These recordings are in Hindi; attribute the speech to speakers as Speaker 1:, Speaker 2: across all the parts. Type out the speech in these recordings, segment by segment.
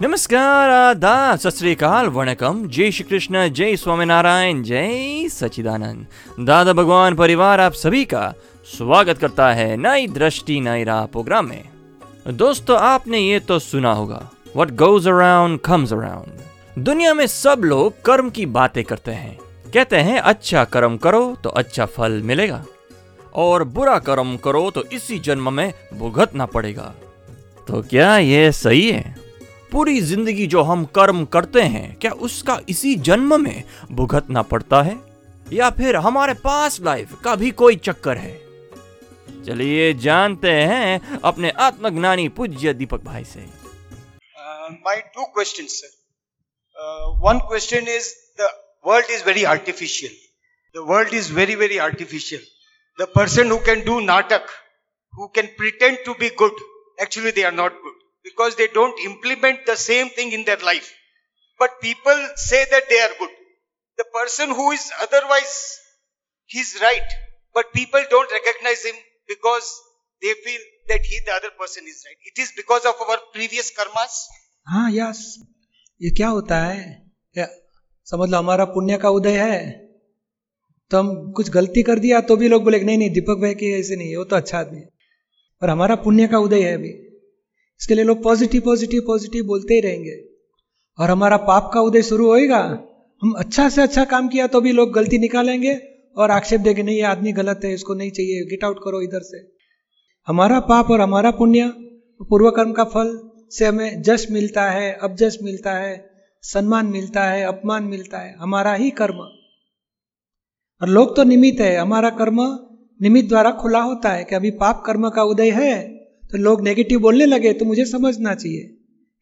Speaker 1: नमस्कार, आदाब, सत श्री अकाल, वणकम। जय श्री कृष्ण, जय स्वामीनारायण, जय सचिदानंद दादा भगवान, परिवार आप सभी का स्वागत करता है नई दृष्टि, नई राह प्रोग्राम में। दोस्तों, आपने ये तो सुना होगा what goes around comes around दुनिया में सब लोग कर्म की बातें करते हैं। कहते हैं अच्छा कर्म करो तो अच्छा फल मिलेगा, और बुरा कर्म करो तो इसी जन्म में भुगतना पड़ेगा। तो क्या ये सही है? पूरी ज़िंदगी जो हम कर्म करते हैं, क्या उसका इसी जन्म में भुगतना पड़ता है? या फिर हमारे पास लाइफ का भी कोई चक्कर है? चलिए जानते हैं अपने आत्मज्ञानी पूज्य दीपक भाई से।
Speaker 2: My two question sir one question is the world is very artificial the world is very very artificial the person who can do नाटक who can pretend to be good actually they are not good because they don't implement the same thing in their life. But people say that they are good. The person who is otherwise, he's right, but people don't recognize him because they feel that he, the other person, is right. It is because of our previous karmas.
Speaker 3: हाँ यस ये क्या होता है या, समझ लो हमारा पुण्य का उदय है तो हम कुछ गलती कर दिया तो भी लोग बोले नहीं नहीं दीपक भाई की ऐसे नहीं है वो तो अच्छा आदमी है और हमारा पुण्य का उदय है अभी इसके लिए लोग पॉजिटिव पॉजिटिव पॉजिटिव बोलते ही रहेंगे। और हमारा पाप का उदय शुरू होएगा। हम अच्छा से अच्छा काम किया तो भी लोग गलती निकालेंगे और आक्षेप देंगे, नहीं, ये आदमी गलत है, इसको नहीं चाहिए गेट आउट करो इधर से। हमारा पाप और हमारा पुण्य पूर्व कर्म का फल से हमें जश मिलता है अबजश मिलता है, सम्मान मिलता है, अपमान मिलता है, हमारा ही कर्म। और लोग तो निमित्त है, हमारा कर्म निमित्त द्वारा खुला होता है कि अभी पाप कर्म का उदय है। तो लोग नेगेटिव बोलने लगे तो मुझे समझना चाहिए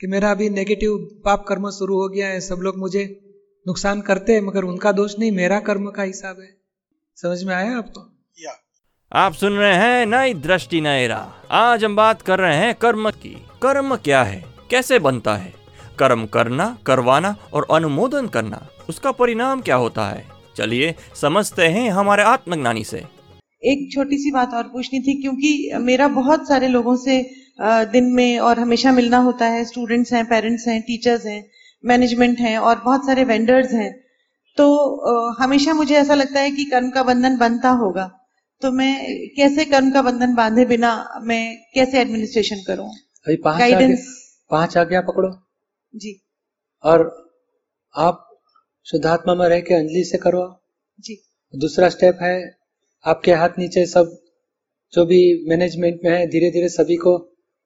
Speaker 3: कि मेरा अभी नेगेटिव पाप कर्म शुरू हो गया है सब लोग मुझे नुकसान करते हैं मगर उनका दोष नहीं मेरा कर्म का हिसाब है। समझ में आया आपको
Speaker 2: Yeah.
Speaker 1: आप सुन रहे हैं नई दृष्टि नई राह आज हम बात कर रहे हैं कर्म की। कर्म क्या है? कैसे बनता है? कर्म करना करवाना और अनुमोदन करना उसका परिणाम क्या होता है? चलिए समझते हैं हमारे आत्मज्ञानी से।
Speaker 4: एक छोटी सी बात और पूछनी थी क्योंकि मेरा बहुत सारे लोगों से दिन में और हमेशा मिलना होता है। स्टूडेंट्स हैं पेरेंट्स हैं टीचर्स हैं मैनेजमेंट हैं और बहुत सारे वेंडर्स हैं। तो हमेशा मुझे ऐसा लगता है कि कर्म का बंधन बनता होगा। तो मैं कैसे कर्म का बंधन बांधे बिना मैं कैसे एडमिनिस्ट्रेशन करूँ? गाइडेंस
Speaker 3: पाँच आज्ञा पकड़ो।
Speaker 4: जी।
Speaker 3: और आप शुद्धात्मा में रह के अंजलि से करो।
Speaker 4: जी।
Speaker 3: दूसरा स्टेप है आपके हाथ नीचे सब जो भी मैनेजमेंट में है धीरे धीरे सभी को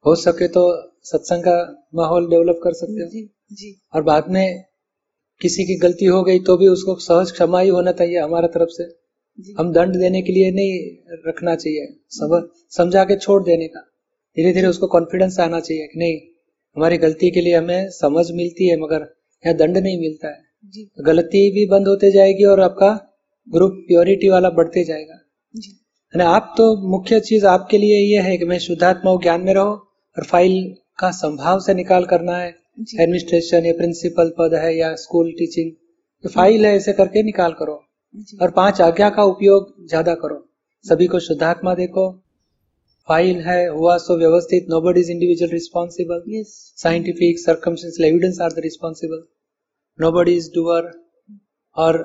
Speaker 3: हो सके तो सत्संग का माहौल डेवलप कर सकते हो।
Speaker 4: जी जी।
Speaker 3: और बाद में किसी की गलती हो गई तो भी उसको सहज क्षमा ही होना चाहिए हमारा तरफ़ से। हम दंड देने के लिए नहीं रखना चाहिए सब समझा के छोड़ देने का। धीरे धीरे उसको कॉन्फिडेंस आना चाहिए कि नहीं हमारी गलती के लिए हमें समझ मिलती है मगर यह दंड नहीं मिलता है। गलती भी बंद होते जाएगी और आपका ग्रुप प्योरिटी वाला बढ़ते जाएगा। यानी आप तो मुख्य चीज़ आपके लिए ये है कि मैं शुद्धात्मा ज्ञान में रहो और फ़ाइल का संभाव से निकाल करना है। एडमिनिस्ट्रेशन या प्रिंसिपल पद है या स्कूल टीचिंग तो फ़ाइल है ऐसे करके निकाल करो। और पाँच आज्ञा का उपयोग ज़्यादा करो। सभी को शुद्धात्मा देखो। फ़ाइल है हुआ सो व्यवस्थित nobody is individual responsible scientific circumstantial evidence are the responsible nobody is doer और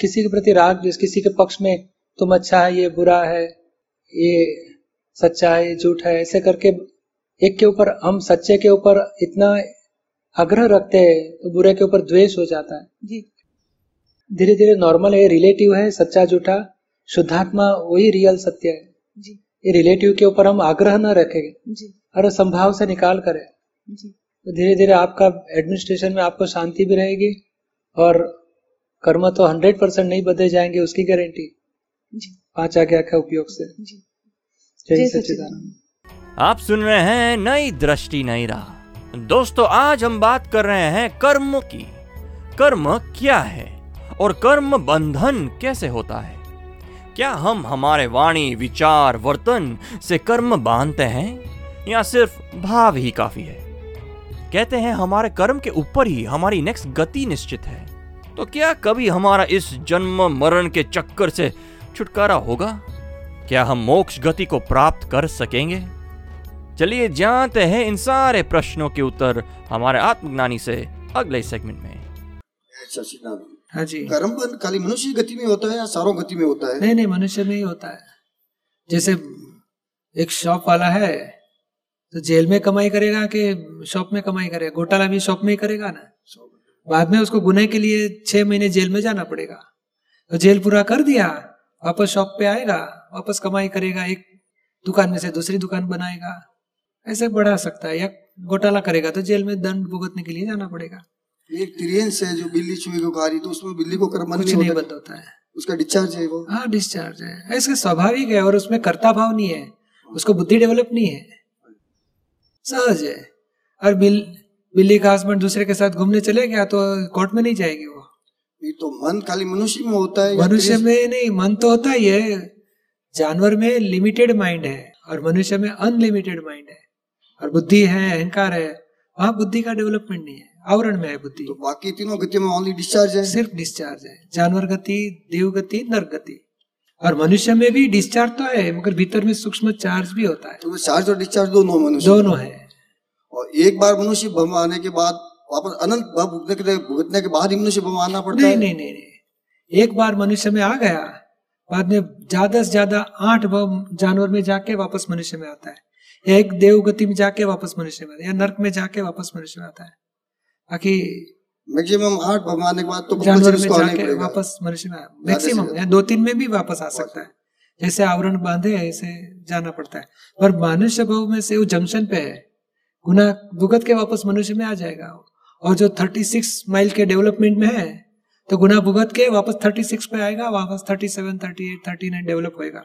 Speaker 3: किसी के प्रति राग किसी के पक्ष में तुम अच्छा है ये बुरा है ये सच्चा है ये झूठ है ऐसे करके एक के ऊपर हम सच्चे के ऊपर इतना आग्रह रखते हैं तो बुरे के ऊपर द्वेष हो जाता है।
Speaker 4: जी।
Speaker 3: धीरे धीरे नॉर्मल है रिलेटिव है सच्चा झूठा शुद्धात्मा वही रियल सत्य है।
Speaker 4: जी।
Speaker 3: ये रिलेटिव के ऊपर हम आग्रह न रखेंगे
Speaker 4: जी।
Speaker 3: और संभाव से निकाल करें।
Speaker 4: जी।
Speaker 3: तो धीरे धीरे आपका एडमिनिस्ट्रेशन में आपको शांति भी रहेगी और कर्म तो हंड्रेड परसेंट नहीं बदले जाएँगे उसकी गारंटी पाँच आज्ञा के उपयोग से? जय
Speaker 4: जय
Speaker 3: सच्चिदानंद
Speaker 1: आप सुन रहे हैं नई दृष्टि नई राह। दोस्तों आज हम बात कर रहे हैं कर्म की। कर्म क्या है और कर्म बंधन कैसे होता है? क्या हम हमारे वाणी विचार वर्तन से कर्म बांधते हैं या सिर्फ़ भाव ही काफ़ी है? कहते हैं हमारे कर्म के ऊपर ही हमारी नेक्स्ट गति निश्चित है। तो क्या कभी हमारा इस जन्म मरण के चक्कर से छुटकारा होगा? क्या हम मोक्ष गति को प्राप्त कर सकेंगे? चलिए जानते हैं इन सारे प्रश्नों के उत्तर हमारे आत्मज्ञानी से अगले सेगमेंट में।
Speaker 3: हाँ जी।
Speaker 5: कर्म बंध खाली मनुष्य गति में होता है या सारों गति में होता है?
Speaker 3: नहीं नहीं मनुष्य में ही होता है। जैसे एक शॉप वाला है तो जेल में कमाई करेगा कि शॉप में कमाई करेगा? घोटाला भी शॉप में ही करेगा ना? बाद में उसको गुने के लिए छह महीने जेल में जाना पड़ेगा। तो जेल पूरा कर दिया वापस शॉप पे आएगा वापस कमाई करेगा एक दुकान में से दूसरी दुकान बनाएगा। ऐसे बढ़ा सकता है या घोटाला करेगा तो जेल में दंड भुगतने के लिए जाना पड़ेगा।
Speaker 5: एक तिरियंस है जो बिल्ली चुहे को खा रही तो उसमें बिल्ली को कर्म
Speaker 3: कुछ
Speaker 5: नहीं
Speaker 3: बंद होता है।
Speaker 5: उसका डिस्चार्ज है वो।
Speaker 3: हाँ डिस्चार्ज है। ऐसे स्वाभाविक है और उसमें कर्ता भाव नहीं है। उसको बुद्धि डेवलप नहीं है। सहज है। और बिल बिल्ली का हस्बैंड दूसरे के साथ घूमने चले गया तो कोर्ट में नहीं जाएगी
Speaker 5: ये तो मन खाली मनुष्य में होता है
Speaker 3: मनुष्य में नहीं मन तो होता ही है। जानवर में लिमिटेड माइंड है और मनुष्य में अनलिमिटेड माइंड है। और बुद्धि है अहंकार है वहाँ बुद्धि का डेवलपमेंट नहीं है। आवरण में है बुद्धि।
Speaker 5: तो बाकी तीनों गति में ओनली डिस्चार्ज है।
Speaker 3: सिर्फ़ डिस्चार्ज है। जानवर गति देव गति नर गति। और मनुष्य में भी डिस्चार्ज तो है मगर भीतर में सूक्ष्म चार्ज भी होता है।
Speaker 5: तो चार्ज और डिस्चार्ज दोनों मनुष्य
Speaker 3: दोनों है।
Speaker 5: और एक बार मनुष्य भ्रम आने के बाद वापस अनंत भाव भुगतने के भुगतने के बाद ही मनुष्य भ्रम आना पड़ता
Speaker 3: नहीं
Speaker 5: है।
Speaker 3: नहीं नहीं नहीं। एक बार मनुष्य में आ गया बाद में ज़्यादा से ज़्यादा आठ भाव जानवर में जाके वापस मनुष्य में आता है। एक देव गति में जाके वापस मनुष्य में आता है या नर्क में जाके वापस मनुष्य में आता है। बाकी
Speaker 5: मैक्सिमम आठ आने के बाद तो
Speaker 3: जानवर में जाके वापस मनुष्य में मैक्सिमम या दो तीन में भी वापस आ सकता है। जैसे आवरण बांधे है ऐसे जाना पड़ता है। पर मनुष्य भाव में से वो जंक्शन पे है। गुना भुगत के वापस मनुष्य में आ जाएगा और जो थर्टी सिक्स माइल के डेवलपमेंट में है तो गुना भुगत के वापस थर्टी सिक्स पे आएगा वापस thirty seven thirty eight thirty nine develop होएगा।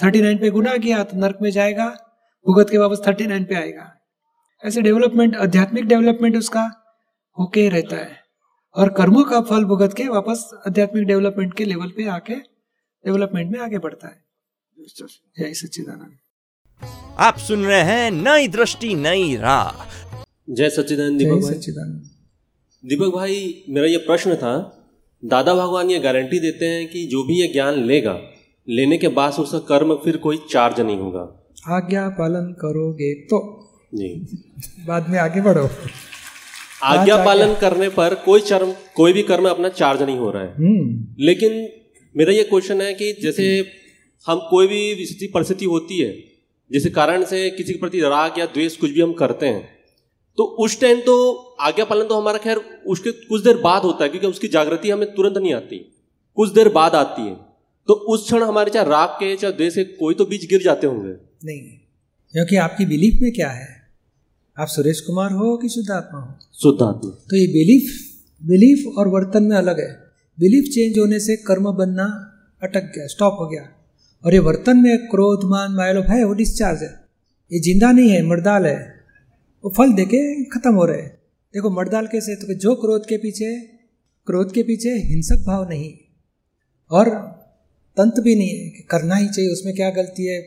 Speaker 3: थर्टी नाइन पे गुना किया तो नर्क में जाएगा भुगत के वापस थर्टी नाइन पे आएगा। ऐसे डेवलपमेंट आध्यात्मिक डेवलपमेंट उसका होके रहता है। और कर्मों का फल भुगत के वापस आध्यात्मिक डेवलपमेंट के लेवल पे आके डेवलपमेंट में आगे बढ़ता है। जय सच्चिदानंद।
Speaker 1: आप सुन रहे हैं नई दृष्टि नई राह।
Speaker 6: जय सच्चिदानंद
Speaker 3: जय सच्चिदानंद।
Speaker 6: दीपक भाई मेरा ये प्रश्न था दादा भगवान ये गारंटी देते हैं कि जो भी ये ज्ञान लेगा लेने के बाद उसका कर्म फिर कोई चार्ज नहीं होगा।
Speaker 3: आज्ञा पालन करोगे तो।
Speaker 6: जी।
Speaker 3: बाद में आगे बढ़ो।
Speaker 6: आज्ञा। पालन करने पर कोई चर्म कोई भी कर्म अपना चार्ज नहीं हो रहा है।
Speaker 3: हम्म।
Speaker 6: लेकिन मेरा ये क्वेश्चन है कि जैसे हम कोई भी स्थिति परिस्थिति होती है जिस कारण से किसी के प्रति राग या द्वेष कुछ भी हम करते हैं तो उस टाइम तो आज्ञा पालन तो हमारा खैर उसके कुछ देर बाद होता है क्योंकि उसकी जागृति हमें तुरंत नहीं आती। कुछ देर बाद आती है। तो उस क्षण हमारे चाहे राग के चाहे द्वेष के कोई तो बीच गिर जाते होंगे।
Speaker 3: नहीं। क्योंकि आपकी बिलीफ में क्या है? आप सुरेश कुमार हो कि शुद्धात्मा हो?
Speaker 6: शुद्ध आत्मा।
Speaker 3: तो ये बिलीफ बिलीफ और वर्तन में अलग है। बिलीफ चेंज होने से कर्म बनना अटक गया स्टॉप हो गया। और ये वर्तन में क्रोध मान मायलोभ है वो डिस्चार्ज है। ये ज़िंदा नहीं है मर्दाल है। वो फल देके खत्म हो रहे हैं। देखो मर्दाल कैसे तो जो क्रोध के पीछे, क्रोध के पीछे हिंसक भाव नहीं। और तंत्र भी नहीं है कि करना ही चाहिए, उसमें क्या गलती है?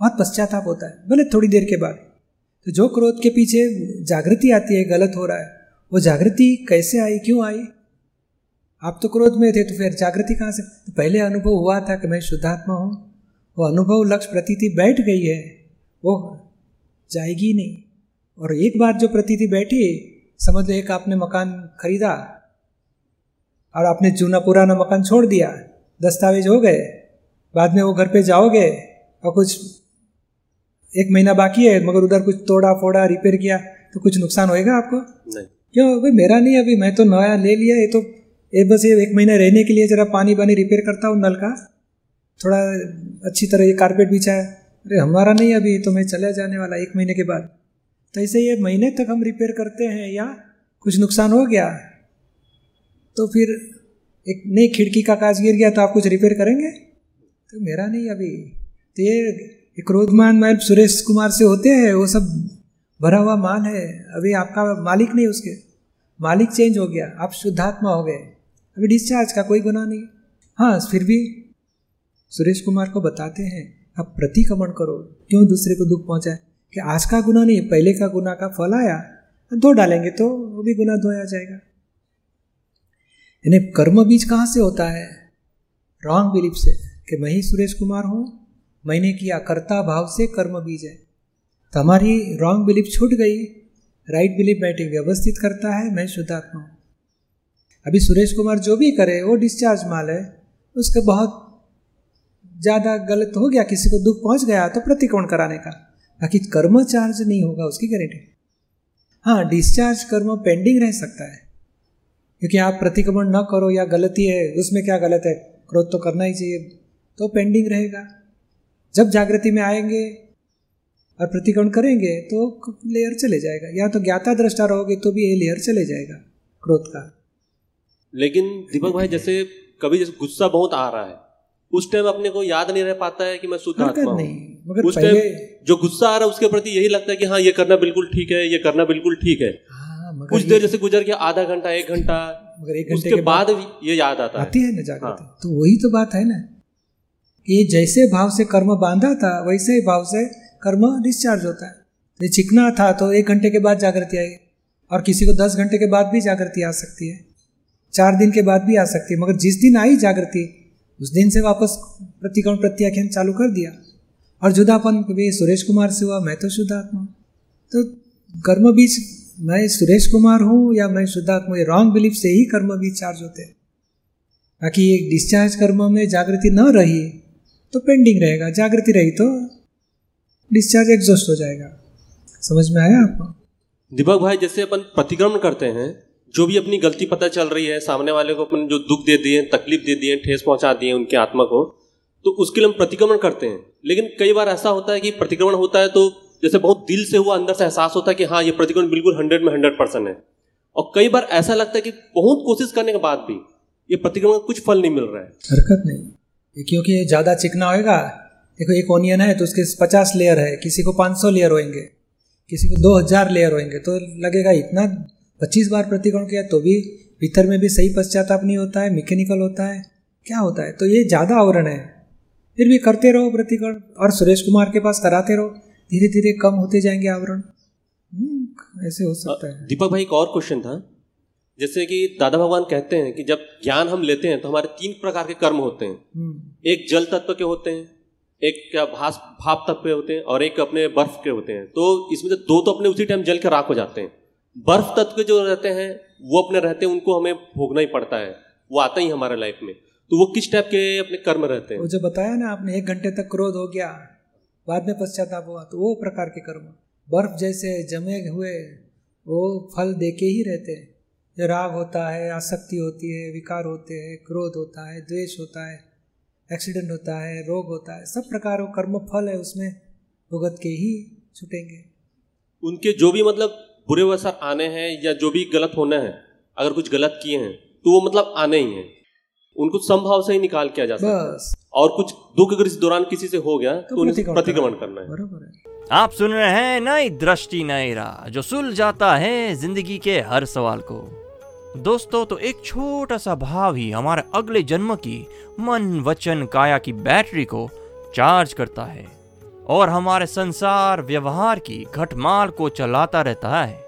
Speaker 3: बहुत पश्चाताप होता है, भले थोड़ी देर के बाद। तो जो क्रोध के पीछे जागृति आती है, गलत हो रहा है, वो जागृति कैसे आई, क्यों आई? आप तो क्रोध में थे तो फिर जागृति कहाँ से? तो पहले अनुभव हुआ था कि मैं शुद्धात्मा हूँ, वो अनुभव लक्ष्य प्रतीति बैठ गई है, वो जाएगी नहीं। और एक बार जो प्रतीति बैठी समझ लो एक आपने मकान खरीदा और आपने जूना पुराना मकान छोड़ दिया दस्तावेज़ हो गए बाद में वो घर पे जाओगे और कुछ एक महीना बाकी है मगर उधर कुछ तोड़ा फोड़ा रिपेयर किया तो कुछ नुकसान होएगा आपको?
Speaker 6: नहीं।
Speaker 3: क्यों? भाई मेरा नहीं अभी मैं तो नया ले लिया ये तो ये बस ये एक महीना रहने के लिए जरा पानी पानी रिपेयर करता हूँ नल का। थोड़ा अच्छी तरह ये कारपेट बिछा है अरे हमारा नहीं अभी तो मैं चला जाने वाला एक महीने के बाद। तो ऐसे ये महीने तक हम रिपेयर करते हैं या कुछ नुकसान हो गया तो फिर एक नई खिड़की का कांच गिर गया तो आप कुछ रिपेयर करेंगे? तो मेरा नहीं अभी। तो ये क्रोधमान मैल सुरेश कुमार से होते हैं, वो सब भरा हुआ माल है। अभी आपका मालिक नहीं उसके। मालिक चेंज हो गया, आप शुद्धात्मा हो गए। अभी डिस्चार्ज का कोई गुना नहीं। हाँ फिर भी सुरेश कुमार को बताते हैं, आप प्रतिक्रमण करो, क्यों दूसरे को दुख पहुँचाए? कि आज का गुना नहीं, पहले का गुना का फल आया धो डालेंगे तो वो भी गुना धोया जाएगा। यानी कर्म बीज कहाँ से होता है? रॉन्ग बिलीफ से, कि मैं ही सुरेश कुमार हूँ, मैंने किया कर्ता भाव से कर्म बीज है। तो हमारी रॉन्ग बिलीफ छूट गई राइट बिलीफ बैठे व्यवस्थित करता है, मैं शुद्धात्मा हूँ। अभी सुरेश कुमार जो भी करे, वो डिस्चार्ज माल है, उसके बहुत ज़्यादा गलत हो गया, किसी को दुख पहुँच गया तो प्रतिक्रमण कराने का। बाकी कर्म चार्ज नहीं होगा उसकी गारंटी हाँ डिस्चार्ज कर्म पेंडिंग रह सकता है। क्योंकि आप प्रतिक्रमण न करो या गलती है उसमें क्या गलत है? क्रोध तो करना ही चाहिए तो पेंडिंग रहेगा। जब जागृति में आएँगे और प्रतिक्रमण करेंगे तो लेयर चले जाएगा। या तो ज्ञाता दृष्टा रहोगे तो भी ये लेयर चले जाएगा क्रोध का।
Speaker 6: लेकिन दीपक भाई जैसे कभी जैसे गुस्सा बहुत आ रहा है उस टाइम अपने को याद नहीं रह पाता है कि मैं शुद्ध आत्मा हूँ।
Speaker 3: मगर
Speaker 6: उस टाइम जो गुस्सा आ रहा है उसके प्रति यही लगता है कि हाँ ये करना बिल्कुल ठीक है ये करना बिल्कुल ठीक है।
Speaker 3: हाँ, मगर
Speaker 6: कुछ देर जैसे गुजर गया आधा घंटा एक घंटा
Speaker 3: मगर एक घंटे
Speaker 6: उसके
Speaker 3: के
Speaker 6: बाद भी ये याद आता
Speaker 3: आती
Speaker 6: है
Speaker 3: है ना जागृति।
Speaker 6: हाँ।
Speaker 3: तो वही तो बात है ना। कि जैसे भाव से कर्म बांधा था वैसे ही भाव से कर्म डिस्चार्ज होता है। ये चिकना था तो एक घंटे के बाद जागृति आई और किसी को दस घंटे के बाद भी जागृति आ सकती है। चार दिन के बाद भी आ सकती है मगर जिस दिन आई जागृति उस दिन से वापस प्रतिक्रमण प्रत्याख्यान चालू कर दिया। और जुदापन भी सुरेश कुमार से हुआ, मैं तो शुद्धात्मा हूँ तो कर्म बीज, मैं सुरेश कुमार हूँ या मैं शुद्धात्मा ये रॉन्ग बिलीफ से ही कर्म बीज चार्ज होते हैं। बाकी एक डिस्चार्ज कर्म में जागृति न रही तो पेंडिंग रहेगा। जागृति रही तो डिस्चार्ज एग्जॉस्ट हो जाएगा। समझ में आया आपको?
Speaker 6: दीपक भाई, जैसे अपन प्रतिक्रमण करते हैं, जो भी अपनी गलती पता चल रही है, सामने वाले को अपन जो दुख दे दिए, तकलीफ़ दे दिए, ठेस पहुँचा दिए उनके आत्मा को तो उसके लिए हम प्रतिक्रमण करते हैं। लेकिन कई बार ऐसा होता है कि प्रतिक्रमण होता है तो जैसे बहुत दिल से हुआ, अंदर से एहसास होता है कि हाँ ये प्रतिक्रमण बिल्कुल हंड्रेड में हंड्रेड परसेंट है। और कई बार ऐसा लगता है कि बहुत कोशिश करने के बाद भी ये प्रतिक्रमण कुछ फल नहीं मिल रहा है।
Speaker 3: हरकत नहीं। क्योंकि ज़्यादा चिकना होएगा, देखो एक ओनियन है तो उसके पचास लेयर है, किसी को पाँच सौ लेयर होंगे किसी को दो हज़ार लेयर होएँगे तो लगेगा इतना पच्चीस बार प्रतिक्रमण किया तो भी भीतर में भी सही पश्चाताप नहीं होता है मैकेनिकल होता है, क्या होता है? तो ये ज़्यादा आवरण है। फिर भी करते रहो प्रतिक्रमण और सुरेश कुमार के पास कराते रहो। धीरे धीरे कम होते जाएँगे आवरण। हम्म, ऐसे हो सकता है।
Speaker 6: दीपक भाई एक और क्वेश्चन था। जैसे कि दादा भगवान कहते हैं कि जब ज्ञान हम लेते हैं तो हमारे तीन प्रकार के कर्म होते हैं।
Speaker 3: हम्म,
Speaker 6: एक जल तत्व के होते हैं एक क्या भास भाप तत्व के होते हैं और एक अपने बर्फ़ के होते हैं। तो इसमें से दो तो अपने उसी टाइम जल के राख हो जाते हैं। बर्फ़ तत्व के जो रहते हैं वो अपने रहते हैं उनको हमें भोगना ही पड़ता है। वो आता ही हमारे लाइफ में। तो वो किस टाइप के अपने कर्म रहते हैं?
Speaker 3: वो जो बताया ना आपने एक घंटे तक क्रोध हो गया बाद में पश्चाताप हुआ तो वो प्रकार के कर्म। बर्फ़ जैसे जमे हुए वो फल दे के ही रहते हैं। जो राग होता है आसक्ति होती है विकार होते हैं क्रोध होता है द्वेष होता है एक्सीडेंट होता है रोग होता है सब प्रकार वो कर्म फल है उसमें भुगत के ही छूटेंगे।
Speaker 6: उनके जो भी मतलब बुरे असर आने हैं या जो भी गलत होना है अगर कुछ गलत किए हैं तो वो मतलब आने ही हैं। उनको संभाव से ही निकाल किया जा सकता है। और कुछ दुख अगर इस दौरान किसी से हो गया तो उन्हें
Speaker 3: प्रतिक्रमण करना
Speaker 6: करना है।
Speaker 3: बरोबर है।
Speaker 1: आप सुन रहे हैं नई दृष्टि नई राह जो सुल जाता है ज़िंदगी के हर सवाल को। दोस्तों तो एक छोटा सा भाव ही हमारे अगले जन्म की मन वचन काया की बैटरी को चार्ज करता है और हमारे संसार व्यवहार की घटमाल को चलाता रहता है।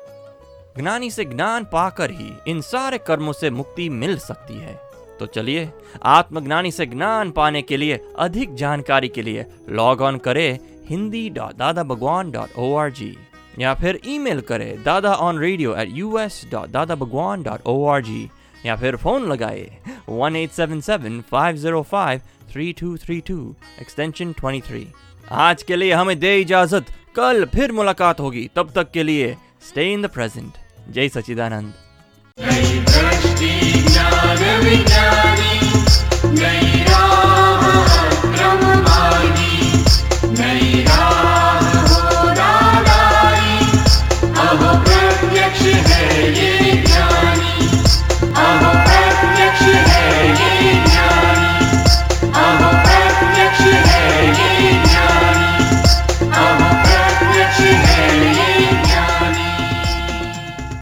Speaker 1: ज्ञानी से ज्ञान पाकर ही इन सारे कर्मों से मुक्ति मिल सकती है। तो चलिए, आत्मज्ञानी से ज्ञान पाने के लिए, अधिक जानकारी के लिए लॉग ऑन करें Hindi dot Dada Bhagwan dot O R G या फिर ईमेल करें Dada on radio at U S dot Dada Bhagwan dot O R G या फिर फ़ोन लगाए one eight seven seven five zero five three two three two extension twenty three आज के लिए हमें दे इजाज़त, कल फिर मुलाकात होगी, तब तक के लिए स्टे इन द प्रेजेंट जय सचिदानंद